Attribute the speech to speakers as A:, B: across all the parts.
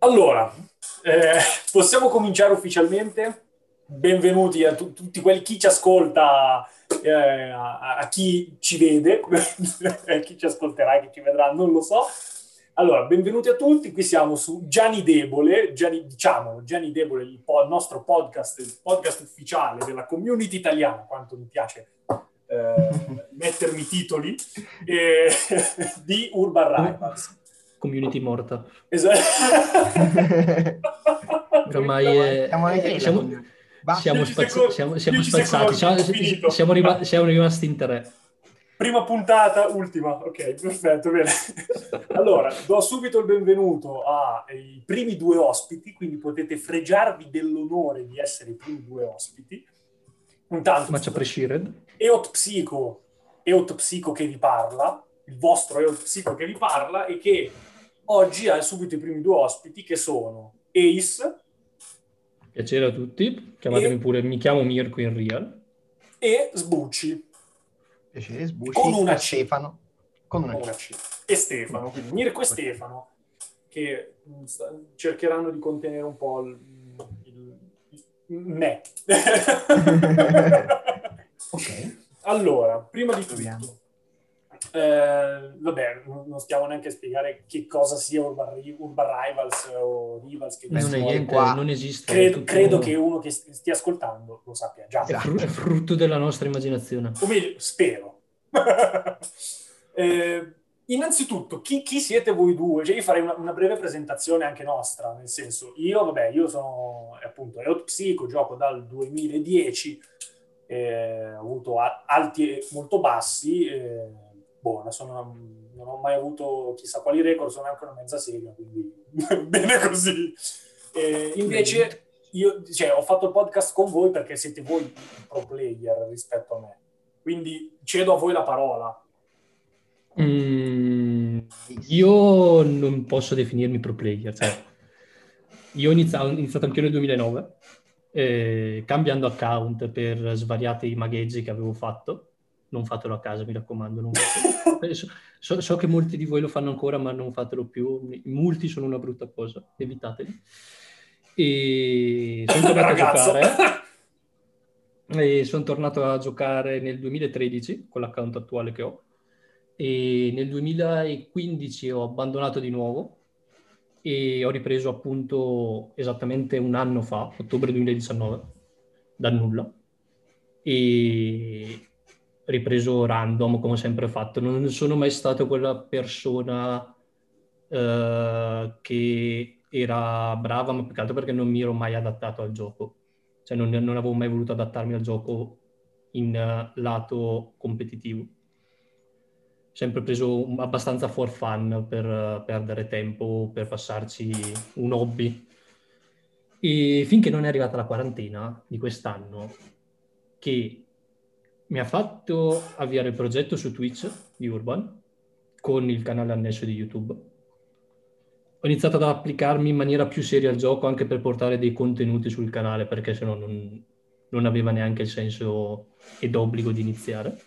A: Allora, eh, possiamo cominciare ufficialmente? Benvenuti a tu- tutti quelli, chi ci ascolta, eh, a-, a, chi ci vede, chi ci ascolterà, chi ci vedrà, non lo so. Allora, benvenuti a tutti, qui siamo su Gianni Debole, Gianni, diciamo Gianni Debole, il, po- il, nostro podcast, il podcast ufficiale della community italiana, quanto mi piace eh, mettermi titoli, eh, di Urban Rivals
B: community morta.
A: Esatto.
B: Ormai è, siamo, siamo, siamo, spazz- siamo, siamo spazzati, siamo, siamo, rim- siamo, rimasti in tre.
A: Prima puntata, ultima. Ok, perfetto, bene. Allora, do subito il benvenuto ai primi due ospiti, quindi potete fregiarvi dell'onore di essere i primi due ospiti.
B: Intanto, Match Appreciated.
A: Eot Psico, Eot Psico che vi parla, il vostro Eot Psico che vi parla e che oggi ha subito i primi due ospiti che sono Ace.
B: Piacere a tutti, chiamatemi e... pure, mi chiamo Mirko in real.
A: E Sbucci.
C: Piacere, Sbucci.
A: Con una C.
C: Stefano.
A: Con una, una C. E Stefano, quindi Mirko e Stefano, che mm, cercheranno di contenere un po' il, il, il me. ok. Allora, prima di tutto, eh, vabbè, non stiamo neanche a spiegare che cosa sia Urban, Urban Rivals o Rivals. Che
B: non, è niente, qua. non esiste.
A: Credo, credo che uno che stia ascoltando lo sappia già.
B: È, fr- è frutto della nostra immaginazione.
A: O meglio, spero. eh, innanzitutto, chi, chi, siete voi due? Cioè, io farei una, una, breve presentazione anche nostra, nel senso, io, vabbè, io sono appunto Eot Psico, gioco dal 2010, eh, ho avuto alti e molto bassi. Eh, boh, adesso non, ho mai avuto chissà quali record, sono anche una mezza sega, quindi bene così. E invece io cioè, ho fatto il podcast con voi perché siete voi pro player rispetto a me, quindi cedo a voi la parola.
B: Mm, io non posso definirmi pro player, cioè, io ho iniziato, ho iniziato anche nel 2009, eh, cambiando account per svariati magheggi che avevo fatto non fatelo a casa, mi raccomando. Non so, so, che molti di voi lo fanno ancora, ma non fatelo più. I multi sono una brutta cosa, evitateli. E sono tornato a giocare. Sono tornato a giocare nel 2013 con l'account attuale che ho. E nel 2015 ho abbandonato di nuovo e ho ripreso appunto esattamente un anno fa, ottobre 2019, da nulla. E ripreso random come ho sempre fatto. Non sono mai stato quella persona uh, che era brava, ma altro perché non mi ero mai adattato al gioco. Cioè non, non avevo mai voluto adattarmi al gioco in uh, lato competitivo. Sempre preso abbastanza for fun per uh, perdere tempo, per passarci un hobby. E finché non è arrivata la quarantena di quest'anno, che mi ha fatto avviare il progetto su Twitch di Urban con il canale annesso di YouTube. Ho iniziato ad applicarmi in maniera più seria al gioco anche per portare dei contenuti sul canale perché sennò non, non aveva neanche il senso ed obbligo di iniziare.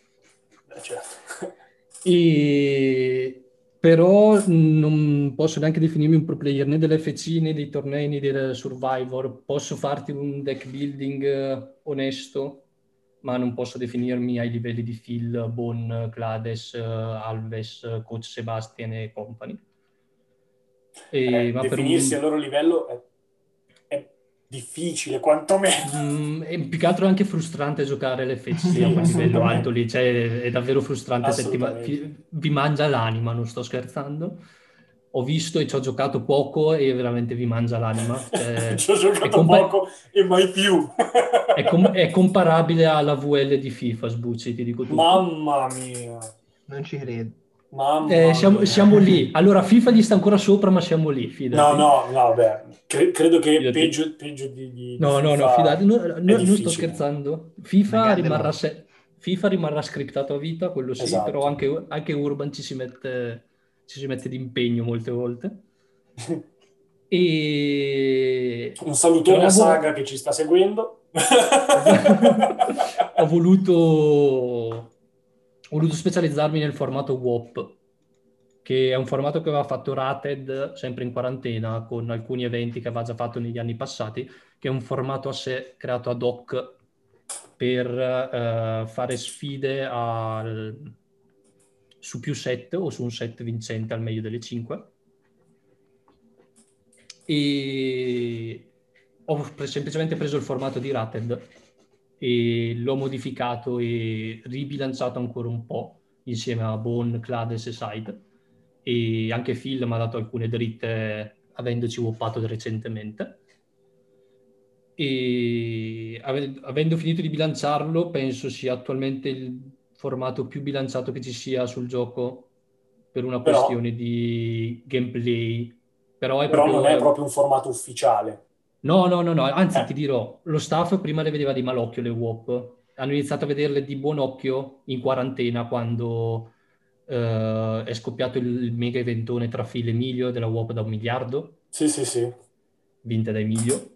A: Eh, certo.
B: E però non posso neanche definirmi un pro player né dell'FC né dei tornei né del Survivor. Posso farti un deck building eh, onesto, ma non posso definirmi ai livelli di Phil, Bon, Clades, Alves, Coach Sebastian e company.
A: E, eh, definirsi un... a loro livello è, è difficile, quantomeno.
B: Mm, è più che altro anche frustrante giocare l'FC a un livello alto lì, cioè è davvero frustrante, settima... vi mangia l'anima, non sto scherzando ho visto e ci ho giocato poco e veramente vi mangia l'anima.
A: Cioè, ci ho giocato compa- poco e mai più.
B: è, com- è, comparabile alla VL di FIFA, Sbucci, ti dico tutto.
A: Mamma mia.
C: Non ci credo.
B: Eh, siamo, siamo, lì. Allora, FIFA gli sta ancora sopra, ma siamo lì,
A: fidati. No, no, no, beh, cre- credo che peggio, peggio, di, di
B: No, no, no, fidati. No, no, non sto scherzando. FIFA rimarrà, se- FIFA rimarrà scriptato a vita, quello sì, esatto. però anche, anche Urban ci si mette ci si mette d'impegno molte volte. e...
A: Un salutone a Saga che ci sta seguendo.
B: ho, voluto... ho voluto specializzarmi nel formato WOP che è un formato che aveva fatto Rated sempre in quarantena con alcuni eventi che aveva già fatto negli anni passati, che è un formato a sé creato ad hoc per uh, fare sfide al, su più set o su un set vincente al meglio delle 5. E ho pre- semplicemente preso il formato di Rated e l'ho modificato e ribilanciato ancora un po' insieme a Bone, Clades e Side e anche Phil mi ha dato alcune dritte avendoci woppato recentemente e avendo finito di bilanciarlo penso sia attualmente il formato più bilanciato che ci sia sul gioco per una però, questione di gameplay però, è
A: però
B: proprio,
A: non è proprio un formato ufficiale
B: no no no, no. anzi eh. ti dirò lo staff prima le vedeva di malocchio le WOP hanno iniziato a vederle di buon occhio in quarantena quando Uh, è scoppiato il mega eventone tra Phil e Emilio della WOP da un miliardo.
A: Sì, sì, sì.
B: Vinta da Emilio.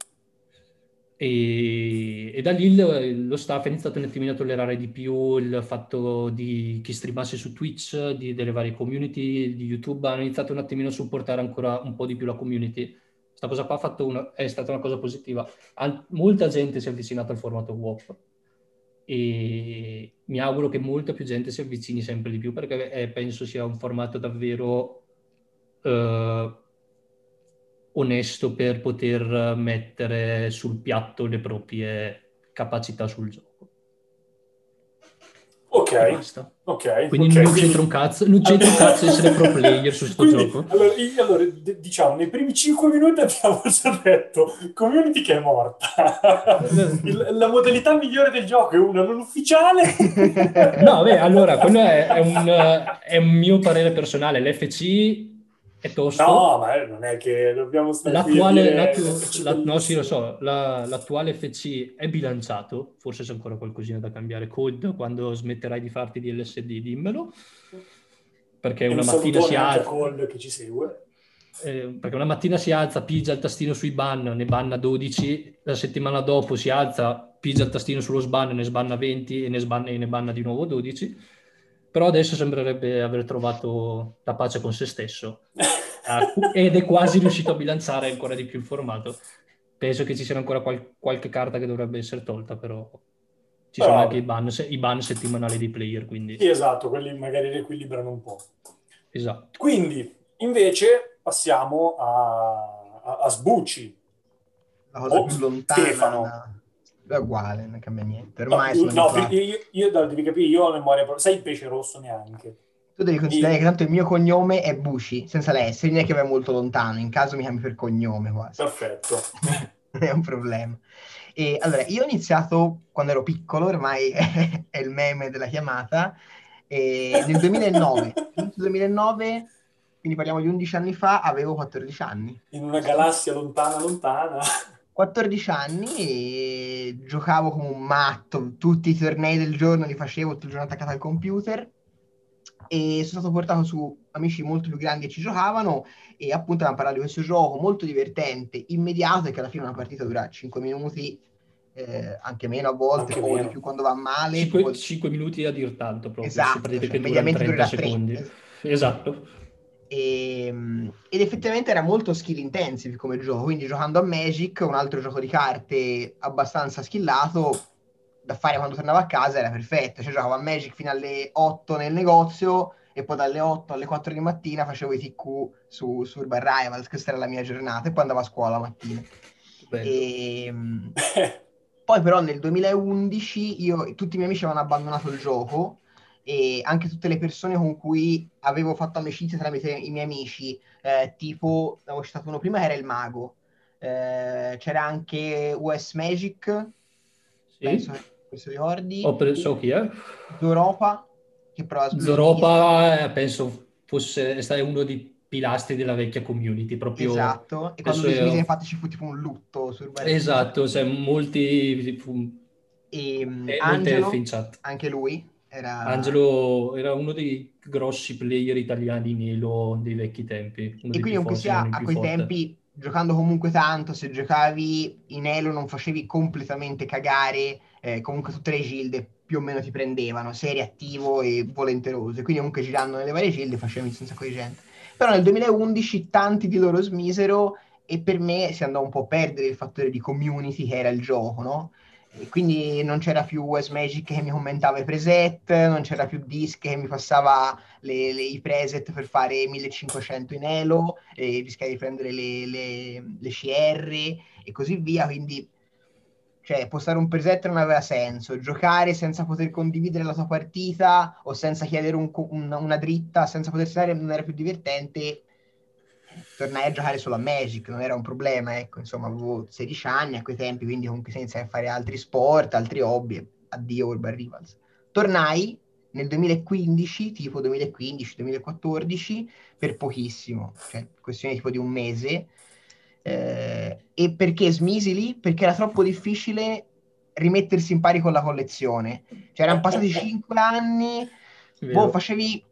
B: E, e da lì lo staff ha iniziato un attimino a tollerare di più il fatto di chi streamasse su Twitch, di, delle varie community di YouTube, hanno iniziato un attimino a supportare ancora un po' di più la community. Questa cosa qua una, è stata una cosa positiva. molta gente si è avvicinata al formato WOP e mi auguro che molta più gente si avvicini sempre di più perché è, penso sia un formato davvero eh, onesto per poter mettere sul piatto le proprie capacità sul gioco.
A: Ok,
B: ok. Quindi okay. non c'entra un cazzo, non c'entra un cazzo essere pro player su questo gioco.
A: Allora, allora, diciamo, nei primi 5 minuti abbiamo già detto community che è morta. Il, la modalità migliore del gioco è una non ufficiale.
B: no, beh, allora, quello è, è, un, è un mio parere personale. L'FC è tosto.
A: No, ma non è che dobbiamo stare
B: l'attuale, l'attu- la, no, sì, lo so, la, l'attuale FC è bilanciato, forse c'è ancora qualcosina da cambiare. Code, quando smetterai di farti di LSD, dimmelo. Perché una mattina si alza...
A: Code che ci segue.
B: Eh, perché una mattina si alza, pigia il tastino sui ban, ne banna 12, la settimana dopo si alza, pigia il tastino sullo sban, ne sbanna 20 e ne, sbanna, e ne banna di nuovo 12 però adesso sembrerebbe aver trovato la pace con se stesso uh, ed è quasi riuscito a bilanciare ancora di più il formato. Penso che ci sia ancora qual- qualche carta che dovrebbe essere tolta, però ci però, sono anche i ban, se- i ban, settimanali di player. Quindi...
A: Sì, esatto, quelli magari riequilibrano un po'.
B: Esatto.
A: Quindi, invece, passiamo a, a, a Sbucci.
C: La cosa oh, più lontana. Stefano è uguale, non cambia niente. Ormai
A: no, no io, io, io, devi capire, io ho memoria, sai il pesce rosso neanche.
C: Tu devi considerare e... che tanto il mio cognome è Bushi, senza l'S, non è che vai molto lontano, in caso mi chiami per cognome quasi.
A: Perfetto.
C: è un problema. E allora, io ho iniziato quando ero piccolo, ormai è il meme della chiamata, nel 2009. Nel 2009, quindi parliamo di 11 anni fa, avevo 14 anni.
A: In una galassia lontana, lontana.
C: 14 anni e giocavo come un matto, tutti i tornei del giorno li facevo tutto il giorno attaccato al computer e sono stato portato su amici molto più grandi che ci giocavano e appunto abbiamo parlato di questo gioco molto divertente, immediato e che alla fine una partita dura 5 minuti, eh, anche meno a volte, poi di più quando va male.
B: 5,
C: poi...
B: 5 minuti a dir tanto proprio,
C: esatto, cioè, mediamente 30 secondi. 3.
B: Esatto.
C: E, ehm, ed effettivamente era molto skill intensive come gioco, quindi giocando a Magic, un altro gioco di carte abbastanza skillato, da fare quando tornavo a casa era perfetto, cioè giocavo a Magic fino alle 8 nel negozio e poi dalle 8 alle 4 di mattina facevo i TQ su, su Urban Rivals, questa era la mia giornata, e poi andavo a scuola la mattina. E, ehm, poi però nel 2011 io, tutti i miei amici avevano abbandonato il gioco e anche tutte le persone con cui avevo fatto amicizia tramite i miei amici, eh, tipo, avevo citato uno prima, era il mago, eh, c'era anche US Magic, sì. penso che questo ricordi.
B: Ho preso chi è?
C: Zoropa, che prova
B: a Zoropa, eh, penso fosse stato uno dei pilastri della vecchia community, proprio...
C: Esatto, e quando lui smise, infatti ci fu tipo un lutto sul
B: Esatto, cioè molti... Fu...
C: E, um, Angelo, anche lui, era...
B: Angelo era uno dei grossi player italiani in Elo dei vecchi tempi.
C: E quindi comunque sia a quei forte. tempi, giocando comunque tanto, se giocavi in Elo non facevi completamente cagare eh, comunque tutte le gilde più o meno ti prendevano, se eri attivo e volenteroso. E quindi comunque girando nelle varie gilde facevi un sacco di gente. Però nel 2011 tanti di loro smisero e per me si andò un po' a perdere il fattore di community che era il gioco, no? E quindi non c'era più West Magic che mi commentava i preset, non c'era più Disc che mi passava le, le, i preset per fare 1500 in Elo, e rischiare di prendere le, le, CR e così via, quindi cioè postare un preset non aveva senso, giocare senza poter condividere la tua partita o senza chiedere un, un, una dritta, senza poter stare non era più divertente, tornai a giocare solo a Magic, non era un problema, ecco, insomma avevo 16 anni a quei tempi, quindi comunque senza fare altri sport, altri hobby, addio Urban Rivals. Tornai nel 2015, tipo 2015-2014, per pochissimo, cioè questione tipo di un mese, eh, e perché smisi lì? Perché era troppo difficile rimettersi in pari con la collezione. Cioè, erano passati 5 anni, boh, facevi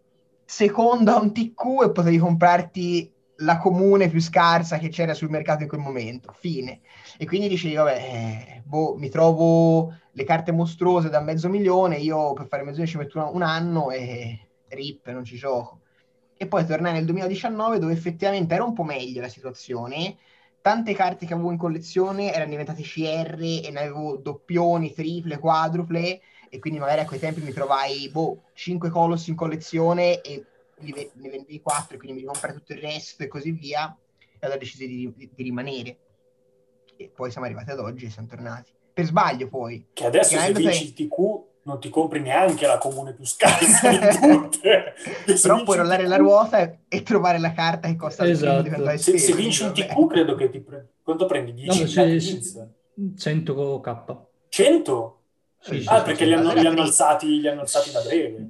C: secondo a un TQ e potevi comprarti la comune più scarsa che c'era sul mercato in quel momento. Fine. E quindi dicevi, vabbè, eh, boh, mi trovo le carte mostruose da mezzo milione, io per fare mezzo milione ci metto un, anno e rip, non ci gioco. E poi tornai nel 2019 dove effettivamente era un po' meglio la situazione, tante carte che avevo in collezione erano diventate CR e ne avevo doppioni, triple, quadruple e quindi magari a quei tempi mi trovai boh, 5 colossi in collezione e ne vendevi 4 quindi mi comprai tutto il resto e così via e allora decisi di, di, di, rimanere e poi siamo arrivati ad oggi e siamo tornati per sbaglio poi
A: che adesso se vinci il TQ non ti compri neanche la comune più scarsa di tutte.
C: Però puoi rollare la ruota e, e, trovare la carta che costa
B: esatto.
A: se, se vinci un TQ credo che ti pre... quanto prendi? 10 no, se,
B: 100k
A: 100? Sì, ah, sì, perché sì, li, hanno, li, hanno alzati, li hanno alzati da breve.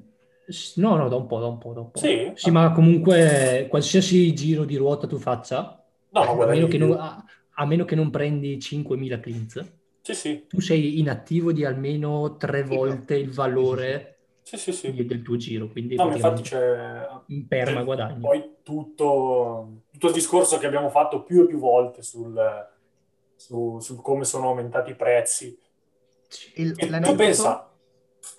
B: No, no, da un po', da un po', da un po'.
A: Sì,
B: sì ma comunque qualsiasi giro di ruota tu faccia, no, a, meno non, a, a, meno che non prendi 5.000 cleans,
A: sì, sì.
B: tu sei inattivo di almeno tre volte il valore
A: sì, sì, sì.
B: del tuo giro. Quindi
A: no, infatti c'è
B: in perma c'è guadagno.
A: Poi tutto, tutto, il discorso che abbiamo fatto più e più volte sul, su, su come sono aumentati i prezzi. Il, tu pensa,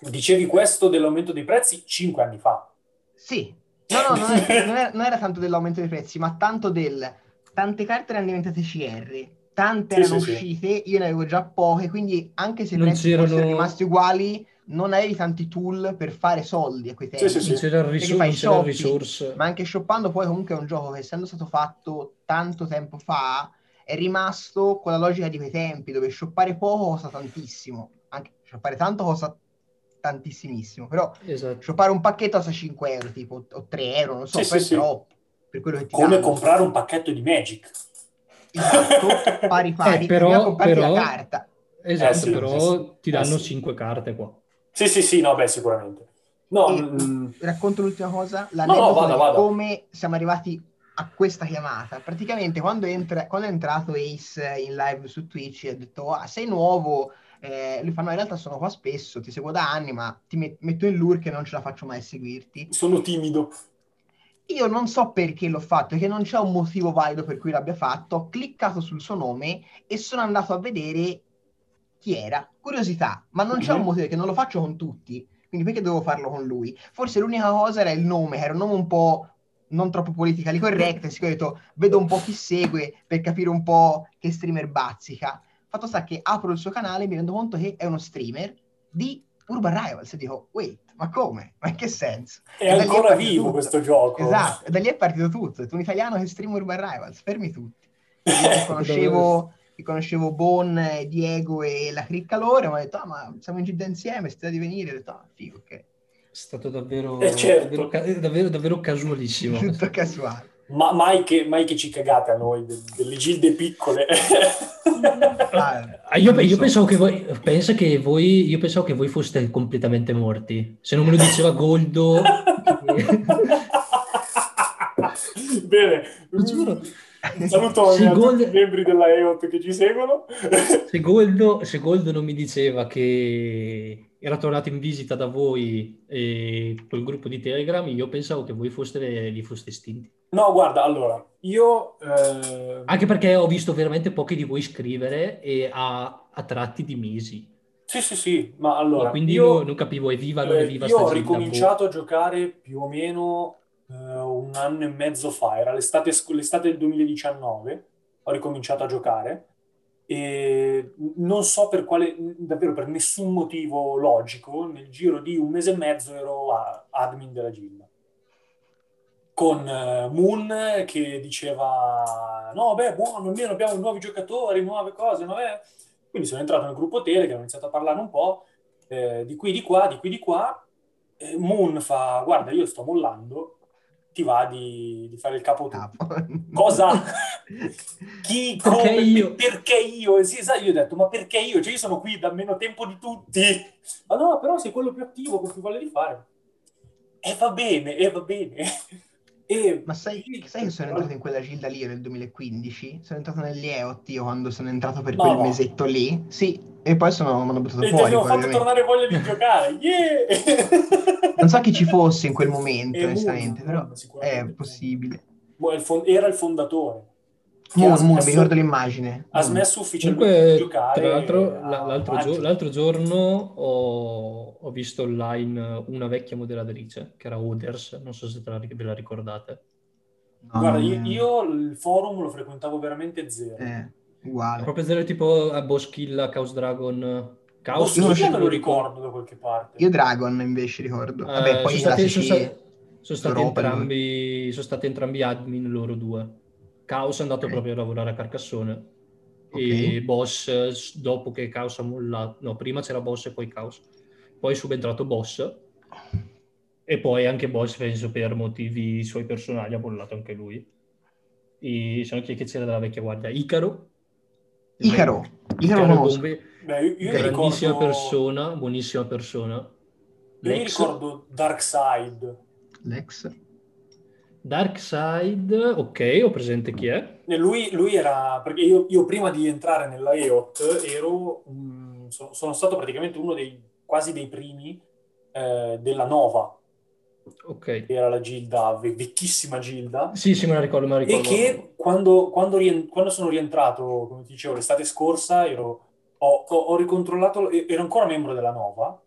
A: dicevi questo dell'aumento dei prezzi cinque anni fa.
C: Sì, no, no, non, è, non, era, non era tanto dell'aumento dei prezzi, ma tanto del... Tante carte erano diventate CR, tante sì, erano sì, uscite, sì. io ne avevo già poche, quindi anche se i prezzi c'erano... fossero rimasti uguali, non avevi tanti tool per fare soldi a quei tempi.
B: Sì, sì, sì. C'era risor- c'era shopping, il resource.
C: Ma anche shoppando poi comunque è un gioco che essendo stato fatto tanto tempo fa, è rimasto con la logica di quei tempi, dove shoppare poco costa tantissimo. Anche shoppare tanto costa tantissimissimo, però
B: esatto.
C: shoppare un pacchetto costa 5 euro, tipo, o 3 euro, non so, sì, poi sì, è troppo. Per quello che ti
A: Come
C: danno.
A: comprare un pacchetto di Magic.
C: Esatto, pari pari,
B: eh, però, però,
C: la carta.
B: Esatto, eh sì, però sì, ti danno eh sì. 5 carte qua.
A: Sì, sì, sì, no, beh, sicuramente. No,
C: e, mm, racconto l'ultima cosa, l'aneddoto no, no, vada, vada. come siamo arrivati a questa chiamata. Praticamente quando, entra, quando è entrato Ace in live su Twitch ha detto, ah, sei nuovo, eh, lui fa, no, in realtà sono qua spesso, ti seguo da anni, ma ti met- metto in lure che non ce la faccio mai a seguirti.
A: Sono timido.
C: Io non so perché l'ho fatto, perché non c'è un motivo valido per cui l'abbia fatto. Ho cliccato sul suo nome e sono andato a vedere chi era. Curiosità, ma non c'è un mhm. motivo che non lo faccio con tutti. Quindi perché devo farlo con lui? Forse l'unica cosa era il nome, era un nome un po' non troppo politically correct. E ho detto, vedo un po' chi segue per capire un po' che streamer bazzica. Fatto sta che apro il suo canale e mi rendo conto che è uno streamer di Urban Rivals e dico, wait, ma come? Ma in che senso?
A: È e ancora è vivo tutto. questo gioco.
C: Esatto, e da lì è partito tutto. È un italiano che stream Urban Rivals, fermi tutti. Io conoscevo, conoscevo Bon, Diego e la cricca loro, mi ha detto, ah, ma siamo in gita insieme, stai di venire? Ho detto, ah, figo, ok. È
B: stato davvero,
A: eh, certo.
B: davvero, davvero, davvero casualissimo.
C: Tutto casuale.
A: Ma mai che, mai che ci cagate a noi, delle gilde piccole.
B: ah, io, io pensavo che voi, pensa che voi, io pensavo che voi foste completamente morti. Se non me lo diceva Goldo...
A: Bene. Giuro. Saluto se Gold... i membri della EOT che ci seguono.
B: se, Goldo, se Goldo non mi diceva che era tornato in visita da voi e col gruppo di Telegram, io pensavo che voi foste, li foste estinti.
A: No, guarda, allora, io... Eh...
B: Anche perché ho visto veramente pochi di voi scrivere e a, a tratti di mesi.
A: Sì, sì, sì, ma allora...
B: Ma quindi
A: io,
B: non capivo, è viva non è
A: eh,
B: viva
A: io ho ricominciato a giocare più o meno eh, un anno e mezzo fa, era l'estate, l'estate del 2019, ho ricominciato a giocare e non so per quale, davvero per nessun motivo logico, nel giro di un mese e mezzo ero a- admin della Gilda. Con eh, Moon che diceva: No, beh, buono, almeno abbiamo nuovi giocatori, nuove cose. Vabbè. Quindi sono entrato nel gruppo Telegram, ho iniziato a parlare un po' eh, di qui, di qua, di qui, di qua. E Moon fa: Guarda, io sto mollando, ti va di, di fare il capo tu.
C: Capo.
A: Cosa? Chi,
B: Perché
A: come,
B: io?
A: perché io? Sì, sai, io ho detto, ma perché io? Cioè, io sono qui da meno tempo di tutti. Ma no, però sei quello più attivo, con più voglia di fare. E va bene, e va bene. E...
C: Ma sai, sai che sono entrato in quella gilda lì nel 2015? Sono entrato negli EOT io quando sono entrato per
A: No,
C: quel
A: no.
C: mesetto lì. Sì, e poi sono, mi hanno buttato
A: E ti
C: fuori.
A: abbiamo fatto tornare voglia di giocare. Yeah!
C: Non so chi ci fosse in quel momento,
A: E
C: onestamente, però è possibile.
A: Era il fondatore. Ha
C: Moon, mi
A: smesso-
C: ricordo l'immagine.
A: Ha smesso ufficialmente di
B: Comunque,
A: giocare.
B: tra l'altro,
A: a
B: l'altro, gio- l'altro giorno ho, ho visto online una vecchia moderatrice, che era Oders, non so se te la, ve la ricordate.
C: No,
A: Guarda, io, io il forum lo frequentavo veramente zero.
C: Eh, uguale.
B: Proprio zero tipo a Boschilla, Chaos Dragon, Chaos
A: io non me lo ricordo da qualche parte.
C: Io Dragon invece ricordo.
B: Eh,
C: Vabbè, poi i
B: sono, stati, sono stati- sono stati entrambi, sono stati entrambi admin loro due. Chaos è andato proprio a lavorare a Carcassone
C: Ok.
B: e Boss, dopo che Chaos ha mollato, no, prima c'era Boss e poi Chaos, poi è subentrato Boss e poi anche Boss, penso per motivi suoi personali, ha mollato anche lui. E se no chi è che c'era della vecchia guardia? Icaro.
C: Icaro. Icaro.
B: Bombe,
A: Beh, io,
B: grandissima
A: ricordo,
B: persona, buonissima persona.
A: Io
B: Lex.
A: ricordo Darkseid.
C: Lex.
B: Darkseid, ok, ho presente chi è.
A: E lui, lui era, perché io, io prima di entrare nella EOT ero, un- so- sono stato praticamente uno dei, quasi dei primi eh, della Nova,
B: Ok.
A: era la gilda, ve- vecchissima gilda,
B: Sì, sì, me la ricordo, me la
A: e
B: ricordo.
A: che quando, quando, rien- quando sono rientrato, come ti dicevo, l'estate scorsa, ero, ho, ho- ho ricontrollato, ero ancora membro della Nova,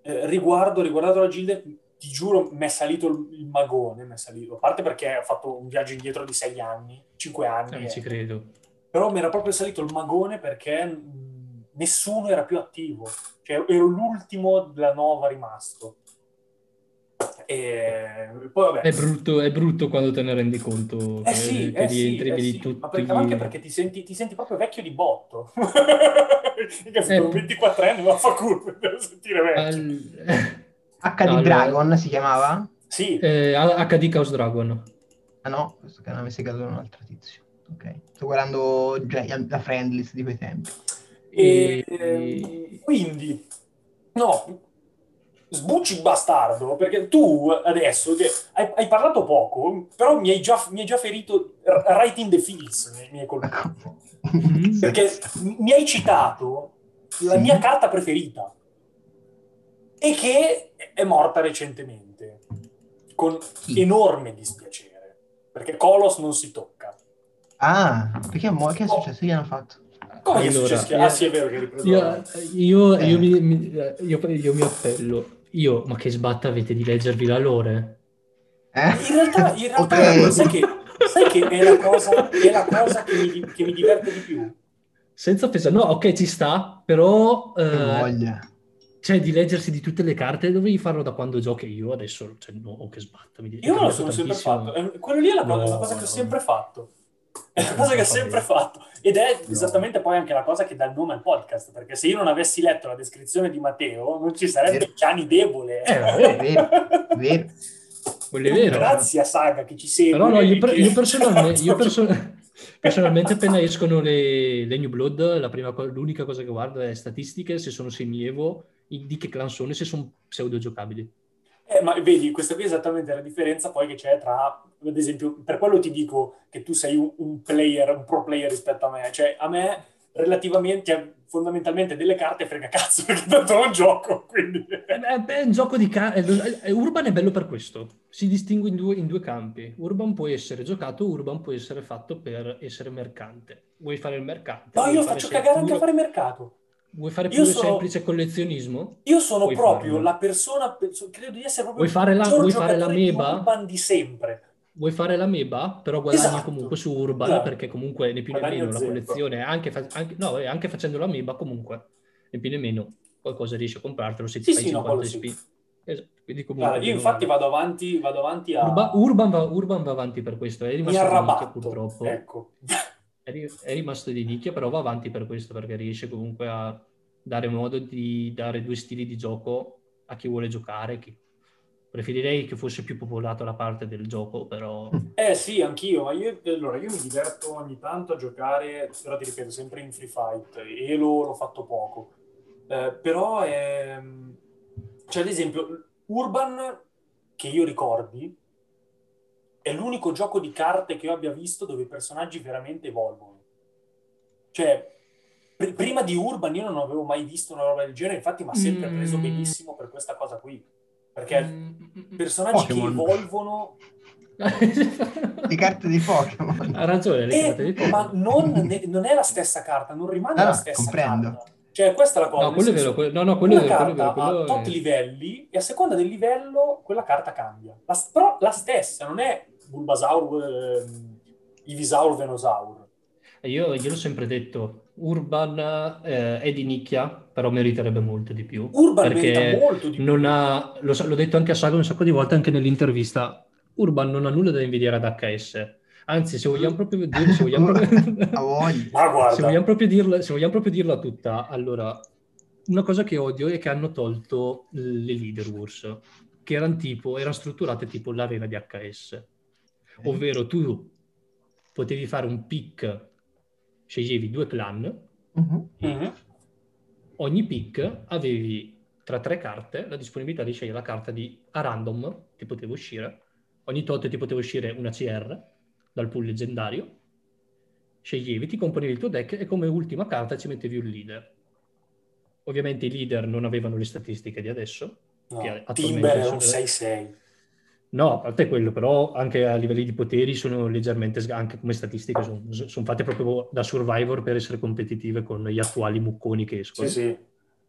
A: eh, riguardo, riguardato la gilda, ti giuro, mi è salito il, magone, mi è salito, a parte perché ho fatto un viaggio indietro di sei anni, cinque anni,
B: Eh,
A: e-
B: ci credo.
A: però mi era proprio salito il magone perché mh, nessuno era più attivo, cioè ero l'ultimo della Nova rimasto. E poi vabbè,
B: È brutto, è brutto quando te ne rendi conto
A: eh
B: che,
A: sì,
B: che
A: eh sì,
B: rientri e
A: eh
B: vedi
A: sì,
B: tutti.
A: ma perché, anche perché ti senti, ti senti proprio vecchio di botto.
B: Eh,
A: sono 24 anni, ma fa culo, devo sentire vecchio.
B: Al-
C: HD
B: No,
C: Dragon si chiamava?
A: Sì,
B: eh, HD Chaos Dragon.
C: Ah no, questo canale mi è un altro tizio. Ok. Sto guardando già la friendlist di quei tempi.
A: e,
B: E-
A: quindi, no, sbucci bastardo, perché tu adesso che hai, hai parlato poco, però mi hai già, mi hai già ferito right in the feels, mi, hai colpito.
B: Mm.
A: Perché mi mi hai citato la
C: Sì.
A: mia carta preferita e che è morta recentemente con
C: Chi?
A: enorme dispiacere perché Colos non si tocca.
C: Ah, perché mo- che è successo? Che gli hanno fatto?
A: Come che è
B: Allora,
A: successo? Ah,
B: eh,
A: sì, è vero che hai ripreso.
B: Io, io,
C: Eh.
B: io mi, mi- io, io mi appello. Io, ma che sbatta avete di leggervi la lore?
C: Eh?
A: In realtà, in realtà
C: Ok.
A: sai, che, sai che è la cosa, è la cosa che, mi, che mi diverte di più?
B: Senza offesa, no, ok, ci sta, però
C: Che
B: eh,
C: voglia.
B: Cioè di leggersi di tutte le carte dovevi farlo da quando giochi io, adesso cioè, no, che sbatta. Mi
A: Io me lo sono sempre
B: tantissimo.
A: fatto. Eh, Quello lì è la cosa,
B: No,
A: una cosa che ho sempre fatto. È una cosa che ho sempre fatto. Ed è
B: No.
A: esattamente poi anche la cosa che dà il nome al podcast. Perché se io non avessi letto la descrizione di Matteo, non ci sarebbe
C: Vero.
A: Gianni Debole.
B: Eh,
C: È vero, è vero.
B: Quello è vero.
A: Grazie a Saga che ci segue.
B: Però no, io, per- io personalmente, io
A: Esatto.
B: perso- personalmente appena escono le, le New Blood, la prima co- l'unica cosa che guardo è statistiche, se sono semievo, di che clan sono e se sono pseudo giocabili.
A: Eh, ma vedi, questa qui è esattamente la differenza poi che c'è tra, ad esempio, per quello ti dico che tu sei un, player, un pro player rispetto a me. Cioè, a me relativamente, cioè, fondamentalmente delle carte frega cazzo, perché tanto non gioco, quindi...
B: È, è- è un gioco di carte. Urban è bello per questo. Si distingue in due, in due campi. Urban può essere giocato, Urban può essere fatto per essere mercante. Vuoi fare il mercante?
A: No, io faccio cagare anche a fare mercato.
B: Vuoi fare più
A: sono-
B: semplice collezionismo?
A: Io sono
B: Puoi
A: proprio
B: farlo.
A: la persona, credo di essere proprio
B: Vuoi fare la- vuoi fare l'ameba?
A: Urban di sempre.
B: Vuoi fare la meba, però guadagni
A: Esatto.
B: comunque su Urban,
A: Esatto.
B: perché comunque né più né
A: Guadagno
B: meno la collezione, anche, fa- anche- no, e anche facendo la meba comunque, né più né meno qualcosa riesci a comprartelo se ti
A: Sì,
B: fai
A: sì, no,
B: 50
A: quello sì.
B: SP. Esatto, Quindi comunque
A: Guarda, io infatti vado avanti, vado avanti a...
B: Urba- Urban, va, Urban va avanti per questo, è
A: mi
B: rimasto
A: arrabatto,
B: purtroppo.
A: ecco.
B: È, ri- è rimasto di nicchia, però va avanti per questo, perché riesce comunque a dare modo di dare due stili di gioco a chi vuole giocare. Chi... Preferirei che fosse più popolato la parte del gioco, però...
A: Eh sì, anch'io, io, allora, io mi diverto ogni tanto a giocare, però ti ripeto, sempre in free fight, e l'ho fatto poco. Eh, però è... Cioè, ad esempio, Urban, che io ricordi, è l'unico gioco di carte che io abbia visto dove i personaggi veramente evolvono. Cioè, pr- prima di Urban io non avevo mai visto una roba del genere, infatti mi ha sempre
B: Mm.
A: preso benissimo per questa cosa qui. Perché
B: Mm,
A: personaggi che
C: Pokémon.
A: evolvono
C: Le carte di Pokémon.
B: Ha ragione, le
A: Eh,
B: carte di
A: ma
B: Pokémon.
A: non, ne- non è la stessa carta, non rimane
C: Ah,
A: la stessa
C: comprendo.
A: carta. Cioè, questa è la cosa.
B: No, quello è
A: senso,
B: vero, quello- no, no, quello è
A: una
B: vero, quello è
A: carta
B: vero, quello
A: ha tot
B: è-
A: livelli e a seconda del livello quella carta cambia. La, però la stessa, non è Bulbasaur, ehm, Ivisaur, Venosaur.
B: Io, io l'ho sempre detto, Urban eh, è di nicchia, però meriterebbe molto di più.
A: Urban
B: perché
A: merita molto di più.
B: non ha, lo l'ho detto anche a Saga un sacco di volte, anche nell'intervista, Urban non ha nulla da invidiare ad HS. Anzi, se vogliamo proprio dire, se vogliamo proprio- se vogliamo proprio dirla, se vogliamo proprio dirla tutta, allora, una cosa che odio è che hanno tolto le leader wars, che erano tipo, erano strutturate tipo l'arena di HS, ovvero tu potevi fare un pick, sceglievi due clan,
C: Mhm.
A: Mhm.
B: ogni pick avevi tra tre carte la disponibilità di scegliere la carta di a random, ti poteva uscire, ogni tot ti poteva uscire una CR dal pool leggendario, sceglievi, ti componevi il tuo deck e come ultima carta ci mettevi un leader. Ovviamente i leader non avevano le statistiche di adesso,
A: No, Timber è un 6-6.
B: No, a parte quello, però anche a livelli di poteri sono leggermente, anche come statistiche, sono, sono fatte proprio da Survivor per essere competitive con gli attuali mucconi che escono.
A: Sì, sì.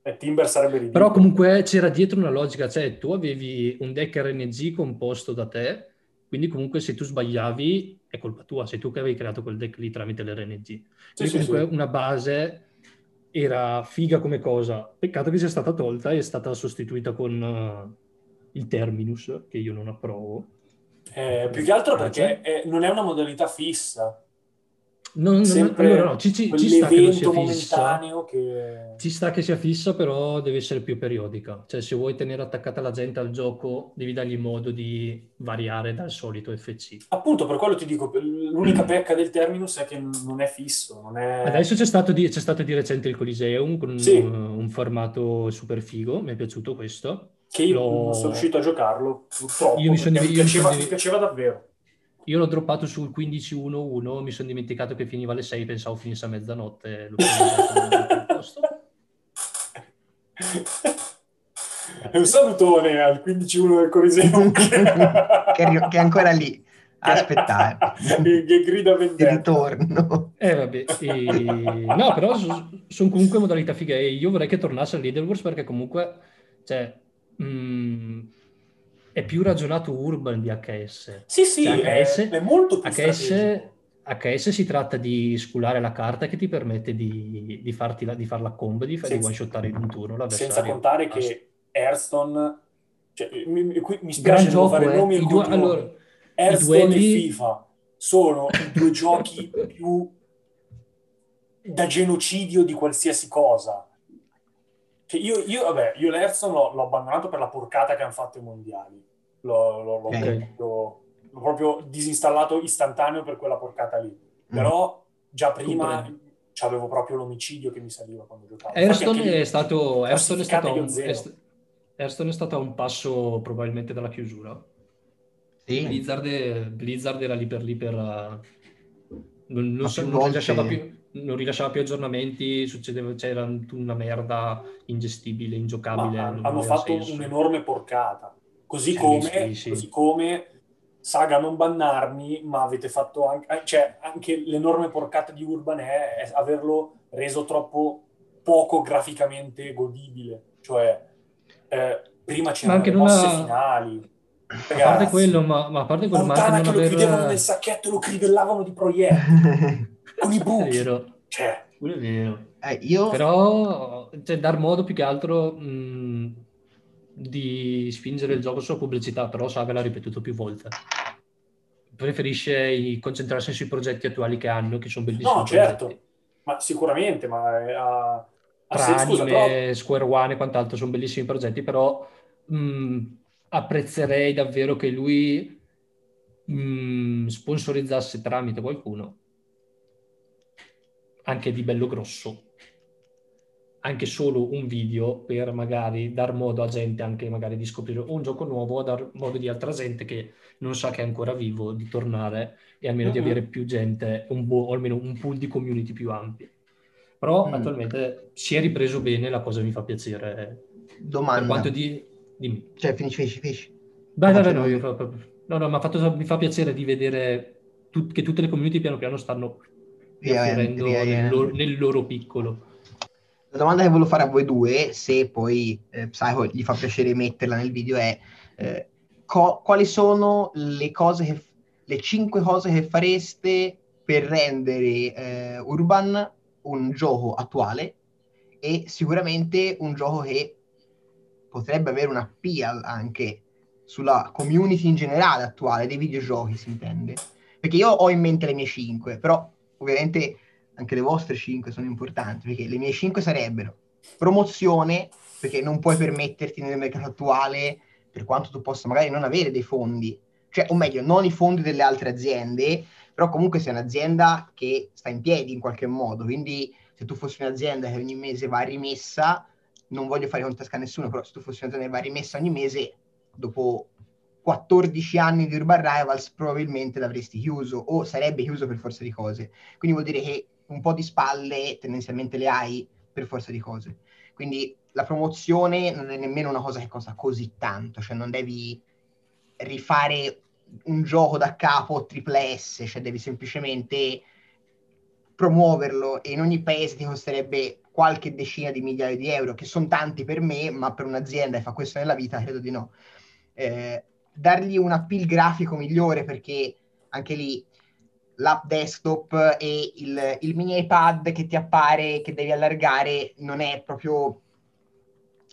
A: E Timber sarebbe ridicolo.
B: Però comunque c'era dietro una logica, cioè tu avevi un deck RNG composto da te, quindi comunque se tu sbagliavi è colpa tua, sei tu che avevi creato quel deck lì tramite l'RNG.
A: Sì,
B: Quindi
A: sì,
B: comunque
A: sì.
B: una base era figa come cosa, peccato che sia stata tolta e è stata sostituita con eh, il Terminus, che io non approvo.
A: Eh, più che altro perché è- non è una modalità fissa.
B: Non, non-
A: Sempre
B: allora no, ci, ci- ci sta che sia fissa.
A: che...
B: Ci sta che sia fissa, però deve essere più periodica. Cioè, se vuoi tenere attaccata la gente al gioco, devi dargli modo di variare dal solito FC.
A: Appunto, per quello ti dico, l'unica pecca del Terminus è che non è fisso, non è...
B: Adesso c'è stato, di, c'è stato di recente il Coliseum con un,
A: Sì.
B: un formato super figo, mi è piaciuto questo.
A: Che io
B: L'ho-
A: non sono riuscito a giocarlo, purtroppo,
B: Io mi sono-
A: mi,
B: io mi
A: piaceva,
B: sono-
A: mi piaceva davvero.
B: Io l'ho droppato sul 15.1.1, mi sono dimenticato che finiva alle 6, pensavo finisse a mezzanotte. L'ho
A: un salutone al 15-1 del Coliseum
C: che, è ri- che è ancora lì a aspettare
A: che, che grida
C: il
A: vendetta.
C: ritorno.
B: Eh vabbè, e- no, però sono comunque modalità fighe e io vorrei che tornasse al Leader Wars perché comunque, cioè, mh, è più ragionato urban di HS.
A: Sì, sì,
B: Cioè,
A: è,
B: HS
A: è molto più
B: HS. HS si tratta di sculare la carta che ti permette di, di farti la, di far la combo, di, fa- di
A: Senza-
B: one-shottare in un turno l'avversario.
A: Senza contare che Hearthstone... Cioè, mi, mi- mi spiace
B: gioco,
A: fare
B: eh.
A: nomi e
B: due- allora,
A: Hearthstone
B: duelli-
A: e FIFA sono i due giochi più da genocidio di qualsiasi cosa. Che io, io, vabbè, io l'Hearthstone l'ho, l'ho abbandonato per la porcata che hanno fatto i mondiali. L'ho, l'ho- l'ho
C: Ok.
A: proprio, l'ho proprio disinstallato istantaneo per quella porcata lì. Però già prima avevo proprio l'omicidio che mi saliva quando giocavo. Anche lì,
B: è stato, Hearthstone è stato, un,
A: zero.
B: è è stato a un passo probabilmente dalla chiusura.
C: Sì.
B: Blizzard, è- Blizzard era lì per lì per... uh, non, non so- non rilasciava più, non rilasciava più aggiornamenti, succedeva, c'era una merda ingestibile,
A: Ma
B: ingiocabile. non
A: hanno fatto
B: senso.
A: un'enorme porcata. Così,
B: Sì,
A: come,
B: sì, sì.
A: così come, saga non bannarmi, ma avete fatto anche, eh, cioè, anche l'enorme porcata di Urban è, è averlo reso troppo poco graficamente godibile. Cioè, eh, prima
B: Ma
A: c'erano
B: anche
A: le
B: non
A: mosse
B: ha-
A: finali.
B: A parte
A: Ragazzi,
B: quello, ma, ma a parte quello, ma anche
A: che
B: non
A: lo chiudevano nel
B: aver...
A: sacchetto e lo crivellavano di proiettili con i
B: È
A: buchi.
B: vero,
A: Cioè,
B: quello è vero.
C: Eh, io
B: Però, cioè, dar modo più che altro mh, di spingere il gioco sulla pubblicità, però Saga l'ha ripetuto più volte. Preferisce concentrarsi sui progetti attuali che hanno, che sono bellissimi
A: no, certo,
B: progetti.
A: ma sicuramente, ma è- ha
B: Tra
A: scusa, però
B: anime, Square One e quant'altro sono bellissimi progetti, però mh, apprezzerei davvero che lui mh, sponsorizzasse tramite qualcuno, anche di bello grosso, anche solo un video per magari dar modo a gente anche magari di scoprire un gioco nuovo, a dar modo di altra gente che non sa che è ancora vivo di tornare e almeno di
A: Mhm.
B: avere più gente, un buo- o almeno un pool di community più ampio. Però
C: Mm.
B: attualmente si è ripreso bene, la cosa mi fa piacere. Per
C: domanda.
B: quanto di... Dimmi.
C: Cioè, finisci, finisci, finisci.
B: Dai, dai, no, no, no, ma fatto- mi fa piacere di vedere tut- che tutte le community piano piano stanno
C: Via.
B: nel loro, nel loro piccolo.
C: La domanda che volevo fare a voi due, se poi eh, Psycho gli fa piacere metterla nel video, è eh, co- quali sono le cose che, le cinque cose che fareste per rendere eh, Urban un gioco attuale e sicuramente un gioco che potrebbe avere un appeal anche sulla community in generale attuale dei videogiochi, si intende. Perché io ho in mente le mie cinque, però ovviamente anche le vostre 5 sono importanti, perché le mie 5 sarebbero promozione, perché non puoi permetterti nel mercato attuale, per quanto tu possa magari non avere dei fondi, cioè, o meglio, non i fondi delle altre aziende, però comunque sei un'azienda che sta in piedi in qualche modo, quindi se tu fossi un'azienda che ogni mese va rimessa, non voglio fare contesca a nessuno, però se tu fossi un'azienda che va rimessa ogni mese, dopo 14 anni di Urban Rivals probabilmente l'avresti chiuso o sarebbe chiuso per forza di cose. Quindi vuol dire che un po' di spalle tendenzialmente le hai per forza di cose. Quindi la promozione non è nemmeno una cosa che costa così tanto, cioè non devi rifare un gioco da capo triple S, cioè devi semplicemente promuoverlo e in ogni paese ti costerebbe qualche decina di migliaia di euro, che sono tanti per me, ma per un'azienda che fa questo nella vita credo di no. Eh, dargli un appeal grafico migliore perché anche lì l'app desktop e il, il mini iPad che ti appare, che devi allargare, non è proprio...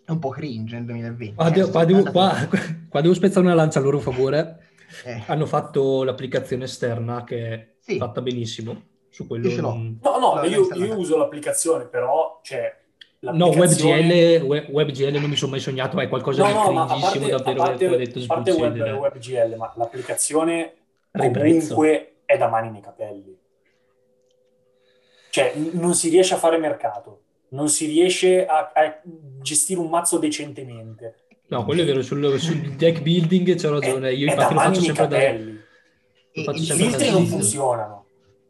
C: è un po' cringe nel 2020.
B: Qua,
C: eh,
B: devo,
C: sto
B: qua devo- qua- qua devo spezzare una lancia a loro favore.
C: eh,
B: Hanno fatto l'applicazione esterna che è
C: Sì.
B: fatta benissimo. Su quello
C: Io
B: non-
A: No, no, io, io uso l'applicazione, però, cioè,
B: No, WebGL, we- WebGL non mi sono mai sognato, è qualcosa
A: No,
B: di
A: no, ma a parte, a
B: davvero
A: parte,
B: che ho detto
A: a parte web. WebGL, ma l'applicazione
B: Ribrezzo.
A: comunque è da mani nei capelli. Cioè, non si riesce a fare mercato, non si riesce a, a gestire un mazzo decentemente.
B: No, quello è vero, sul, sul deck building c'è ragione, io
A: è, da
B: infatti lo faccio sempre da...
A: capelli.
C: E-
A: I filtri
B: da
A: non funzionano.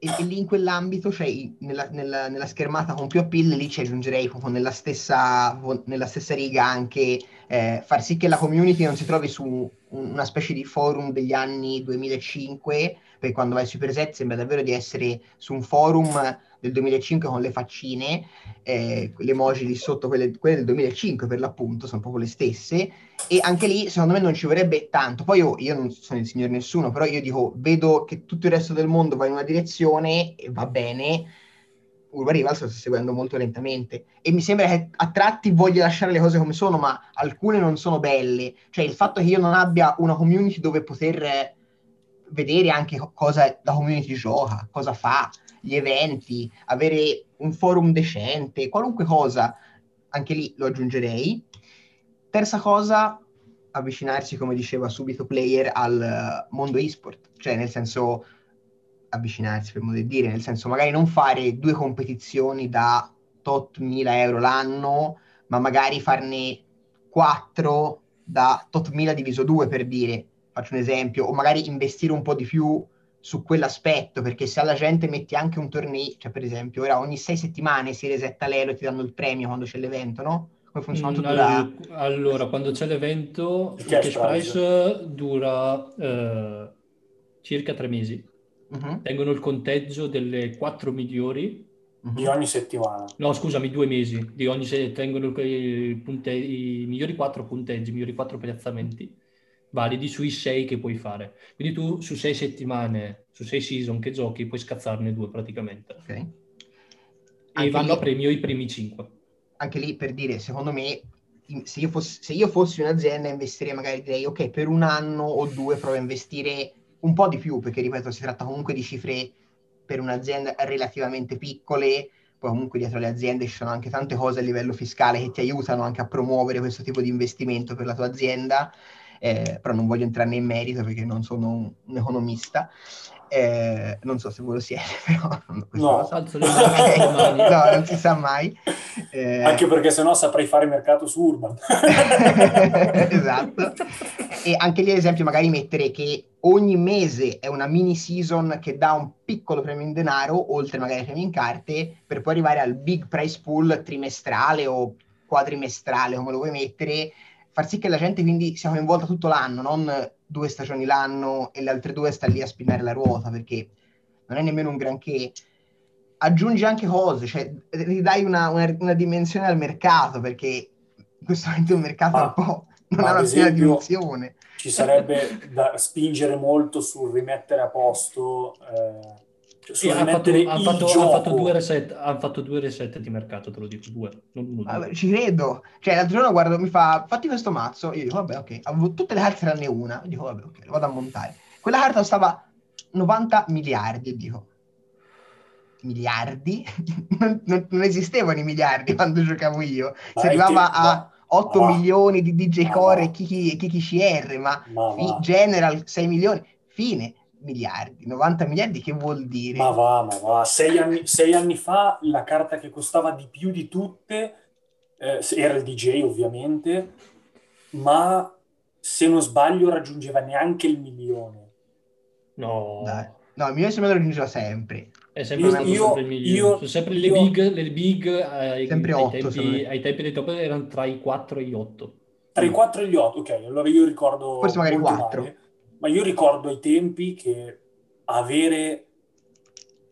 C: E, e lì in quell'ambito, cioè nella, nella- nella schermata con più appeal, lì ci aggiungerei proprio nella stessa, nella stessa riga anche eh, far sì che la community non si trovi su un- una specie di forum degli anni 2005, perché quando vai sui preset sembra davvero di essere su un forum del 2005 con le faccine, eh, le emoji lì sotto, quelle, quelle del 2005 per l'appunto, sono proprio le stesse, e anche lì secondo me non ci vorrebbe tanto. Poi io, io non sono il signor nessuno, però io dico, vedo che tutto il resto del mondo va in una direzione e va bene. Urban Rivals lo sta seguendo molto lentamente e mi sembra che a tratti voglia lasciare le cose come sono, ma alcune non sono belle. Cioè il fatto che io non abbia una community dove poter vedere anche co- cosa la community gioca, cosa fa, gli eventi, avere un forum decente, qualunque cosa, anche lì lo aggiungerei. Terza cosa, avvicinarsi, come diceva subito Player, al mondo esport, cioè nel senso avvicinarsi per modo di dire, nel senso magari non fare due competizioni da tot mila euro l'anno, ma magari farne quattro da tot mila diviso due per dire, faccio un esempio, o magari investire un po' di più su quell'aspetto, perché se alla gente metti anche un torneo, cioè per esempio, ora ogni sei settimane si resetta l'elo e ti danno il premio quando c'è l'evento, no? Come funziona
B: Mm,
C: tutto da...
B: all- Allora, quando c'è l'evento,
A: Il
B: il
A: cash
B: cash price dura eh, circa tre mesi.
C: Mhm.
B: Tengono il conteggio delle quattro migliori
A: di ogni settimana.
B: No, scusami, due mesi. Di ogni se tengono i, punte- i migliori quattro punteggi, i migliori quattro piazzamenti validi sui sei che puoi fare. Quindi tu su sei settimane, su sei season che giochi, puoi scazzarne due praticamente.
C: Ok.
B: E vanno
C: lì-
B: a premio i primi cinque.
C: anche lì per dire, secondo me, se io, fossi, se io fossi un'azienda investirei magari direi ok, per un anno o due provo a investire un po' di più, perché ripeto, si tratta comunque di cifre per un'azienda relativamente piccole, poi comunque dietro le aziende ci sono anche tante cose a livello fiscale che ti aiutano anche a promuovere questo tipo di investimento per la tua azienda, eh, però non voglio entrare in merito perché non sono un, un economista. Eh, non so se voi lo siete, però
A: No.
C: so. No, non si sa mai. Eh,
A: Anche perché sennò saprei fare mercato su Urban.
C: esatto. E anche lì, ad esempio, magari mettere che ogni mese è una mini season che dà un piccolo premio in denaro, oltre magari ai premi in carte, per poi arrivare al big price pool trimestrale o quadrimestrale, come lo vuoi mettere, far sì che la gente quindi sia coinvolta tutto l'anno, non due stagioni l'anno e le altre due sta lì a spinnare la ruota, perché non è nemmeno un granché. Aggiungi anche cose, cioè ridai una, una- una dimensione al mercato, perché in questo momento il mercato è
A: Ma-
C: un po' non ha una piena dimensione.
A: Ci sarebbe da spingere molto sul rimettere a posto, eh, cioè
B: Sì,
A: sul
B: hanno fatto, han fatto- han fatto due reset, han fatto due reset di mercato, te lo dico, due, non uno, due.
C: Ci credo. Cioè, l'altro giorno guardo, mi fa, fatti questo mazzo. Io dico, vabbè, ok. Avevo tutte le carte tranne una. Io dico, vabbè, ok, lo vado a montare. Quella carta costava 90 miliardi. E dico, miliardi? non, non- non esistevano i miliardi quando giocavo io. Si arrivava a 8
A: ma va.
C: milioni di DJ
A: Ma
C: Core e Kiki, e Kiki CR, ma
A: Ma
C: fi-. General 6 milioni. Fine, miliardi. 90 miliardi che vuol dire?
A: Ma va, ma va. Sei anni, sei anni fa la carta che costava di più di tutte eh, era il DJ ovviamente, ma se non sbaglio raggiungeva neanche il milione.
B: No,
C: Dai. No, il milione se me lo raggiungeva sempre.
B: è sempre
A: Io-
B: stato
A: io-
B: sempre il migliore.
A: io-
B: Sono sempre
A: io-
B: le big, le big eh, ai,
C: Sempre
B: ai
C: otto, secondo
B: tempi,
C: me.
B: ai tempi dei top erano tra i 4 e gli 8.
A: Tra i 4 e gli 8, ok, allora io ricordo
C: Forse magari
A: molto
C: quattro.
A: male, ma io ricordo ai tempi che avere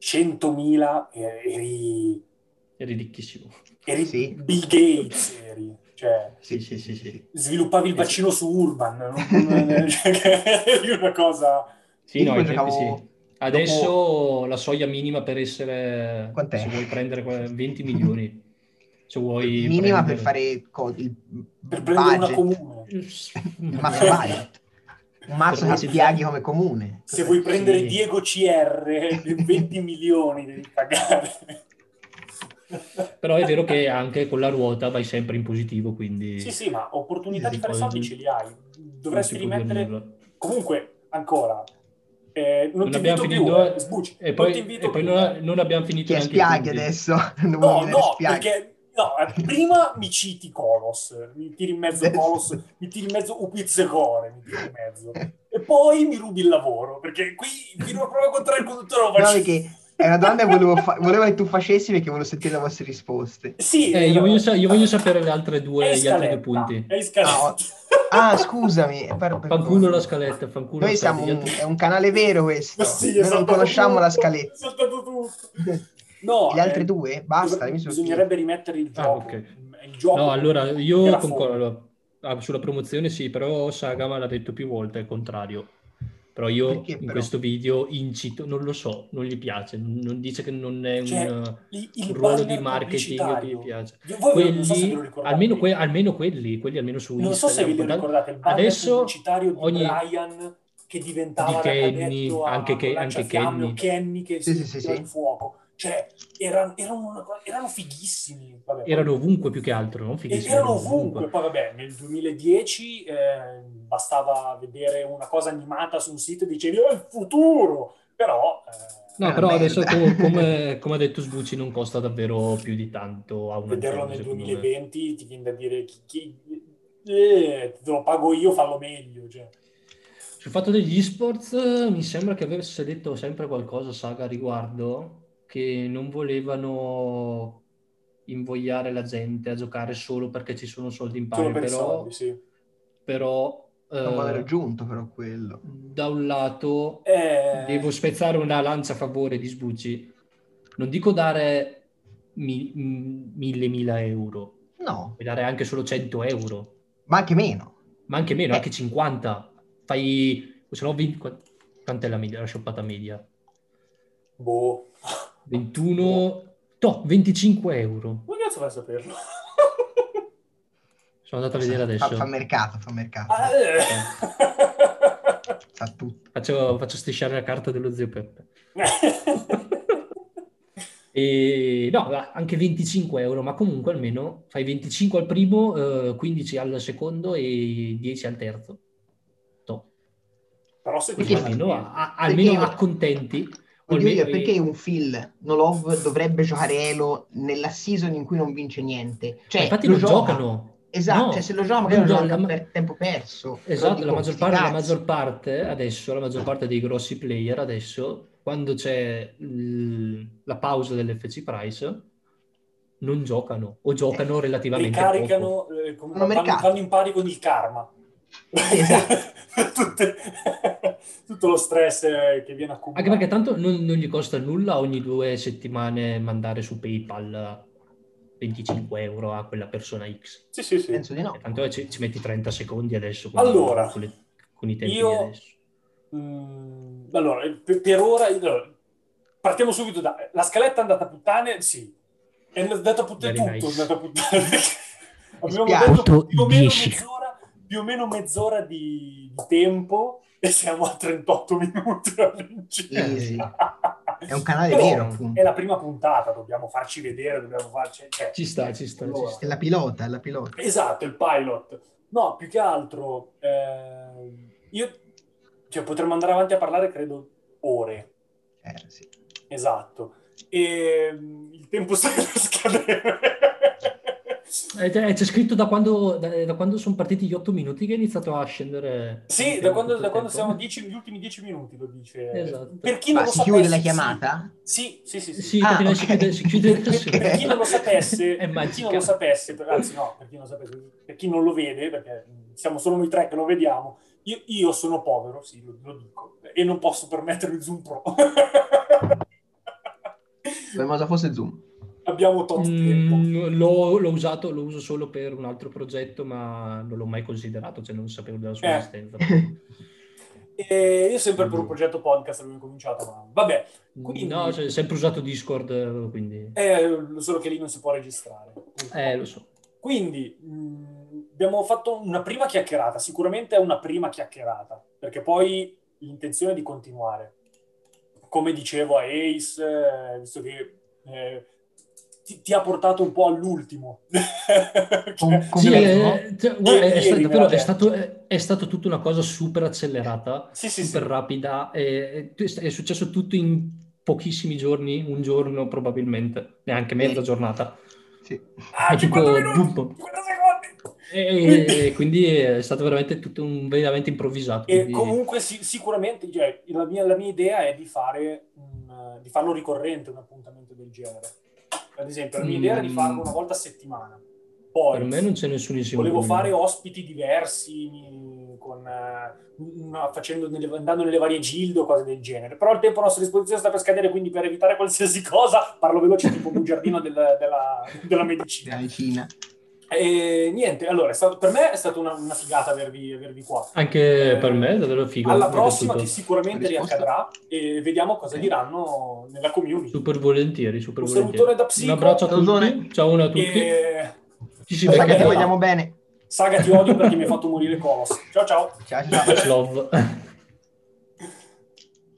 A: 100.000 eh, eri,
B: Eri ricchissimo.
A: eri
C: Sì.
A: Bill Gates, eri, cioè
B: Sì, sì, sì, sì.
A: sviluppavi il
B: sì.
A: vaccino su Urban, cioè, eri una cosa...
B: Sì, no,
C: giocavo
B: sì. Adesso la soglia minima per essere,
C: Quant'è?
B: se vuoi prendere que- 20 milioni, se vuoi
C: minima per
B: prendere-
C: fare co- il
A: Per prendere una
C: budget.
A: comune.
C: Il mazzo budget. Un mazzo che spieghi come comune.
A: Se vuoi prendere
B: Sì.
A: Diego CR, 20 milioni devi pagare.
B: Però è vero che anche con la ruota vai sempre in positivo, quindi
A: Sì, sì, ma opportunità di fare soldi ce li hai.
B: non
A: Dovresti rimettere... Comunque, ancora, eh, non,
B: Non
A: ti
B: abbiamo
A: invito più,
B: finito,
A: eh, sbuci.
B: e
A: non
B: poi,
A: ti invito
B: e poi non,
A: eh.
B: non abbiamo finito
C: Che
B: neanche
C: spiaghi adesso. Non
A: No, no,
C: spiaghi.
A: perché no, eh, prima mi citi Colos, mi tiri in mezzo Colos, mi tiri in mezzo Upizzecore, mi tiri in mezzo. E poi mi rubi il lavoro, perché qui fino a prova contro il conduttore lo
C: No,
A: faccio.
C: perché è una domanda che volevo, fa- volevo che tu facessi perché volevo sentire le vostre risposte.
A: Sì,
B: Eh, io, voglio sa- io voglio sapere le altre
A: è
B: due, gli altri due punti.
A: è in scaletta.
C: Ah, scusami. per- per-
B: Fanculo la scaletta, fanculo
C: Noi siamo un, è un canale vero questo.
A: Sì, è
C: Noi non
A: saltato
C: conosciamo
A: tutto,
C: la
A: È
C: scaletta.
A: saltato tutto. No,
C: Gli altri
A: eh,
C: due? Basta,
A: dov-
C: mi sono
A: bisognerebbe rimettere il
B: Ah,
A: gioco.
B: ok.
A: Il gioco
B: No, allora io concordo. Ah, sulla promozione sì, però Sagama l'ha detto più volte, è il contrario. Però io
C: Perché,
B: in
C: però?
B: questo video incito, non lo so, non gli piace, non, non dice che non è
A: Cioè,
B: un,
A: il, il
B: un ruolo di marketing che gli piace.
A: Voi non so se ve
B: Quelli,
A: lo ricordate.
B: almeno, que- almeno quelli, quelli almeno su
A: Non so se ve
B: Instagram.
A: lo ricordate, il
B: Adesso
A: pubblicitario di
B: ogni-
A: Brian che diventava
B: Di Kenny,
A: cadetto a
B: anche che- anche Kenny.
A: Kenny che
C: Sì,
A: si
C: sì, sì, sì.
A: in fuoco. Cioè, erano, erano, erano fighissimi. Vabbè,
B: Erano ovunque più che altro, non fighissimi,
A: erano
B: erano
A: ovunque. Poi vabbè, nel 2010 eh, bastava vedere una cosa animata su un sito e dicevi, è il futuro! Però... eh,
B: No, però adesso come, come ha detto Sbucci non costa davvero più di tanto a
A: vederlo nel
B: secondo me.
A: 2020 ti viene da dire chi, chi- eh, te lo pago io, fallo meglio. Cioè.
B: Sul fatto degli esports eh, mi sembra che avesse detto sempre qualcosa Saga a riguardo, che non volevano invogliare la gente a giocare solo perché ci sono soldi in
A: Solo
B: pari,
A: per
B: però,
A: soldi, sì.
B: però eh,
C: Non valore aggiunto, però quello.
B: da un lato
A: Eh,
B: devo spezzare una lancia a favore di Sbucci. Non dico dare mi- m- mille, mila euro.
C: No,
B: Puoi dare anche solo 100 euro,
C: ma anche meno.
B: ma anche meno,
C: Eh.
B: anche 50. Fai, se no, vin- qu- quant'è la media, la shoppata media?
A: Boh.
B: 21, no, 25 euro.
A: Come cazzo fai a saperlo?
B: Sono andato a vedere adesso.
C: Fa, fa mercato, fa mercato.
A: Ah, eh.
C: Sa tutto.
B: Faccio, faccio strisciare la carta dello zio Peppe. E no, anche 25 euro, ma comunque almeno fai 25 al primo, eh, 15 al secondo e 10 al terzo. No.
A: Però se ti
B: Almeno,
A: niente.
B: a- almeno
C: Perché-
B: accontenti. O
C: Voglio
B: almeno-
C: dire, perché un Phil Nolov dovrebbe giocare Elo nella season in cui non vince niente? Cioè,
B: Ma infatti
C: lo
B: non
C: gioca.
B: giocano.
C: Esatto,
B: No.
C: cioè se lo gioca magari lo
B: gioca- la-
C: per tempo perso.
B: Esatto,
C: dico,
B: la maggior, parte, la maggior parte adesso, la maggior parte dei grossi player adesso, quando c'è l- la pausa dell'FC Price, non giocano o giocano relativamente poco.
A: ricaricano, eh, come- vanno,
C: mercato.
A: vanno in pari con il karma.
C: Esatto.
A: Tutte- tutto lo stress che viene accumulato.
B: Anche perché tanto non, non gli costa nulla ogni due settimane mandare su PayPal 25 euro a quella persona X.
A: Sì, sì, sì.
C: Penso di no.
B: Tanto ci, ci metti 30 secondi adesso con,
A: Allora,
B: con, le- con i tempi
A: io-
B: adesso.
A: Mm, allora, per, per ora, allora, partiamo subito da... La scaletta è andata a puttane? Sì. È andata a puttane
B: Very
A: tutto,
B: nice.
A: è andata a puttane. Abbiamo detto più o meno
B: 10.
A: mezz'ora, più o meno mezz'ora di, di tempo e siamo a 38 minuti.
C: È un canale
A: Però
C: vero, appunto.
A: È la prima puntata, dobbiamo farci vedere, dobbiamo farci... Cioè,
B: Ci sta, ci sta, ci
A: allora,
B: sta.
C: È la pilota, è la pilota.
A: Esatto, il pilot. No, più che altro, eh, io cioè, potremmo andare avanti a parlare, credo, ore.
C: Eh, sì.
A: Esatto. E mm, il tempo sta per scadere.
B: Eh, c'è c'è scritto da quando, da, da quando sono partiti gli 8 minuti che è iniziato a scendere.
A: sì, da quando, da quando siamo 10 gli ultimi 10 minuti, lo dice.
B: Esatto.
A: Per chi non
C: Ma
A: lo
C: si
A: sapesse,
C: chiude la chiamata?
A: Sì, sì, sì. sì.
B: Sì,
C: Ah,
B: lei si chiude, si chiude.
A: Per chi non lo sapesse, per chi non lo sapesse, per- anzi no, per chi non lo sapesse, per chi non lo vede, perché siamo solo noi tre che lo vediamo, io, io sono povero, sì, lo, lo dico, e non posso permettermi Zoom Pro.
C: Cosa fosse Zoom?
A: Abbiamo tot tempo.
B: Mm, l'ho, l'ho usato, lo uso solo per un altro progetto, ma non l'ho mai considerato, cioè non sapevo della sua
A: Eh.
B: esistenza.
A: E io sempre per un progetto podcast avevo cominciato, ma vabbè, Quindi-
B: No, cioè, sempre usato Discord, eh, quindi...
A: è solo che lì non si può registrare.
B: Eh, lo so.
A: Quindi mh, abbiamo fatto una prima chiacchierata, sicuramente è una prima chiacchierata, perché poi l'intenzione è di continuare. Come dicevo a Ace, eh, visto che eh, ti, ti ha portato un po' all'ultimo.
B: Sì,
C: Confermo.
B: eh, cioè, guarda, è, stato, è è, è tutta una cosa super accelerata,
A: sì, sì,
B: super
A: sì.
B: rapida, e, e è successo tutto in pochissimi giorni, un giorno probabilmente, neanche mezza giornata.
C: Sì.
A: Ah,
B: È tipo
A: 50 minuti,
B: boom.
A: 50 secondi!
B: E,
A: Quindi-
B: e quindi è stato veramente tutto un, veramente improvvisato.
A: E
B: quindi-
A: comunque sì- sicuramente cioè, la, mia, la mia idea è di, fare un- di farlo ricorrente un appuntamento del genere. Ad esempio, la mia idea era di
B: Mm.
A: farlo una volta a settimana. Poi
B: Per me non c'è nessunissimo
A: volevo
B: problema.
A: fare ospiti diversi, con, eh, facendo nelle- andando nelle varie gilde o cose del genere. Però il tempo a nostra disposizione sta per scadere, quindi per evitare qualsiasi cosa parlo veloce tipo bugiardino del- della, della medicina.
C: Della vicina.
A: E niente, allora, è stato- per me è stata una, una figata avervi, avervi qua.
B: Anche
A: Eh,
B: per me è davvero figo.
A: Alla prossima che sicuramente riaccadrà e vediamo cosa
C: Ok.
A: diranno nella community.
B: Super volentieri, super
A: Un
B: volentieri.
A: salutone da Psico.
B: Un abbraccio a tutti. Ciao a tutti.
A: E
B: Ci si
C: che ti vogliamo bene.
A: saga ti odio perché mi hai fatto morire Colos. Ciao ciao.
C: Ciao, ciao.
B: Love.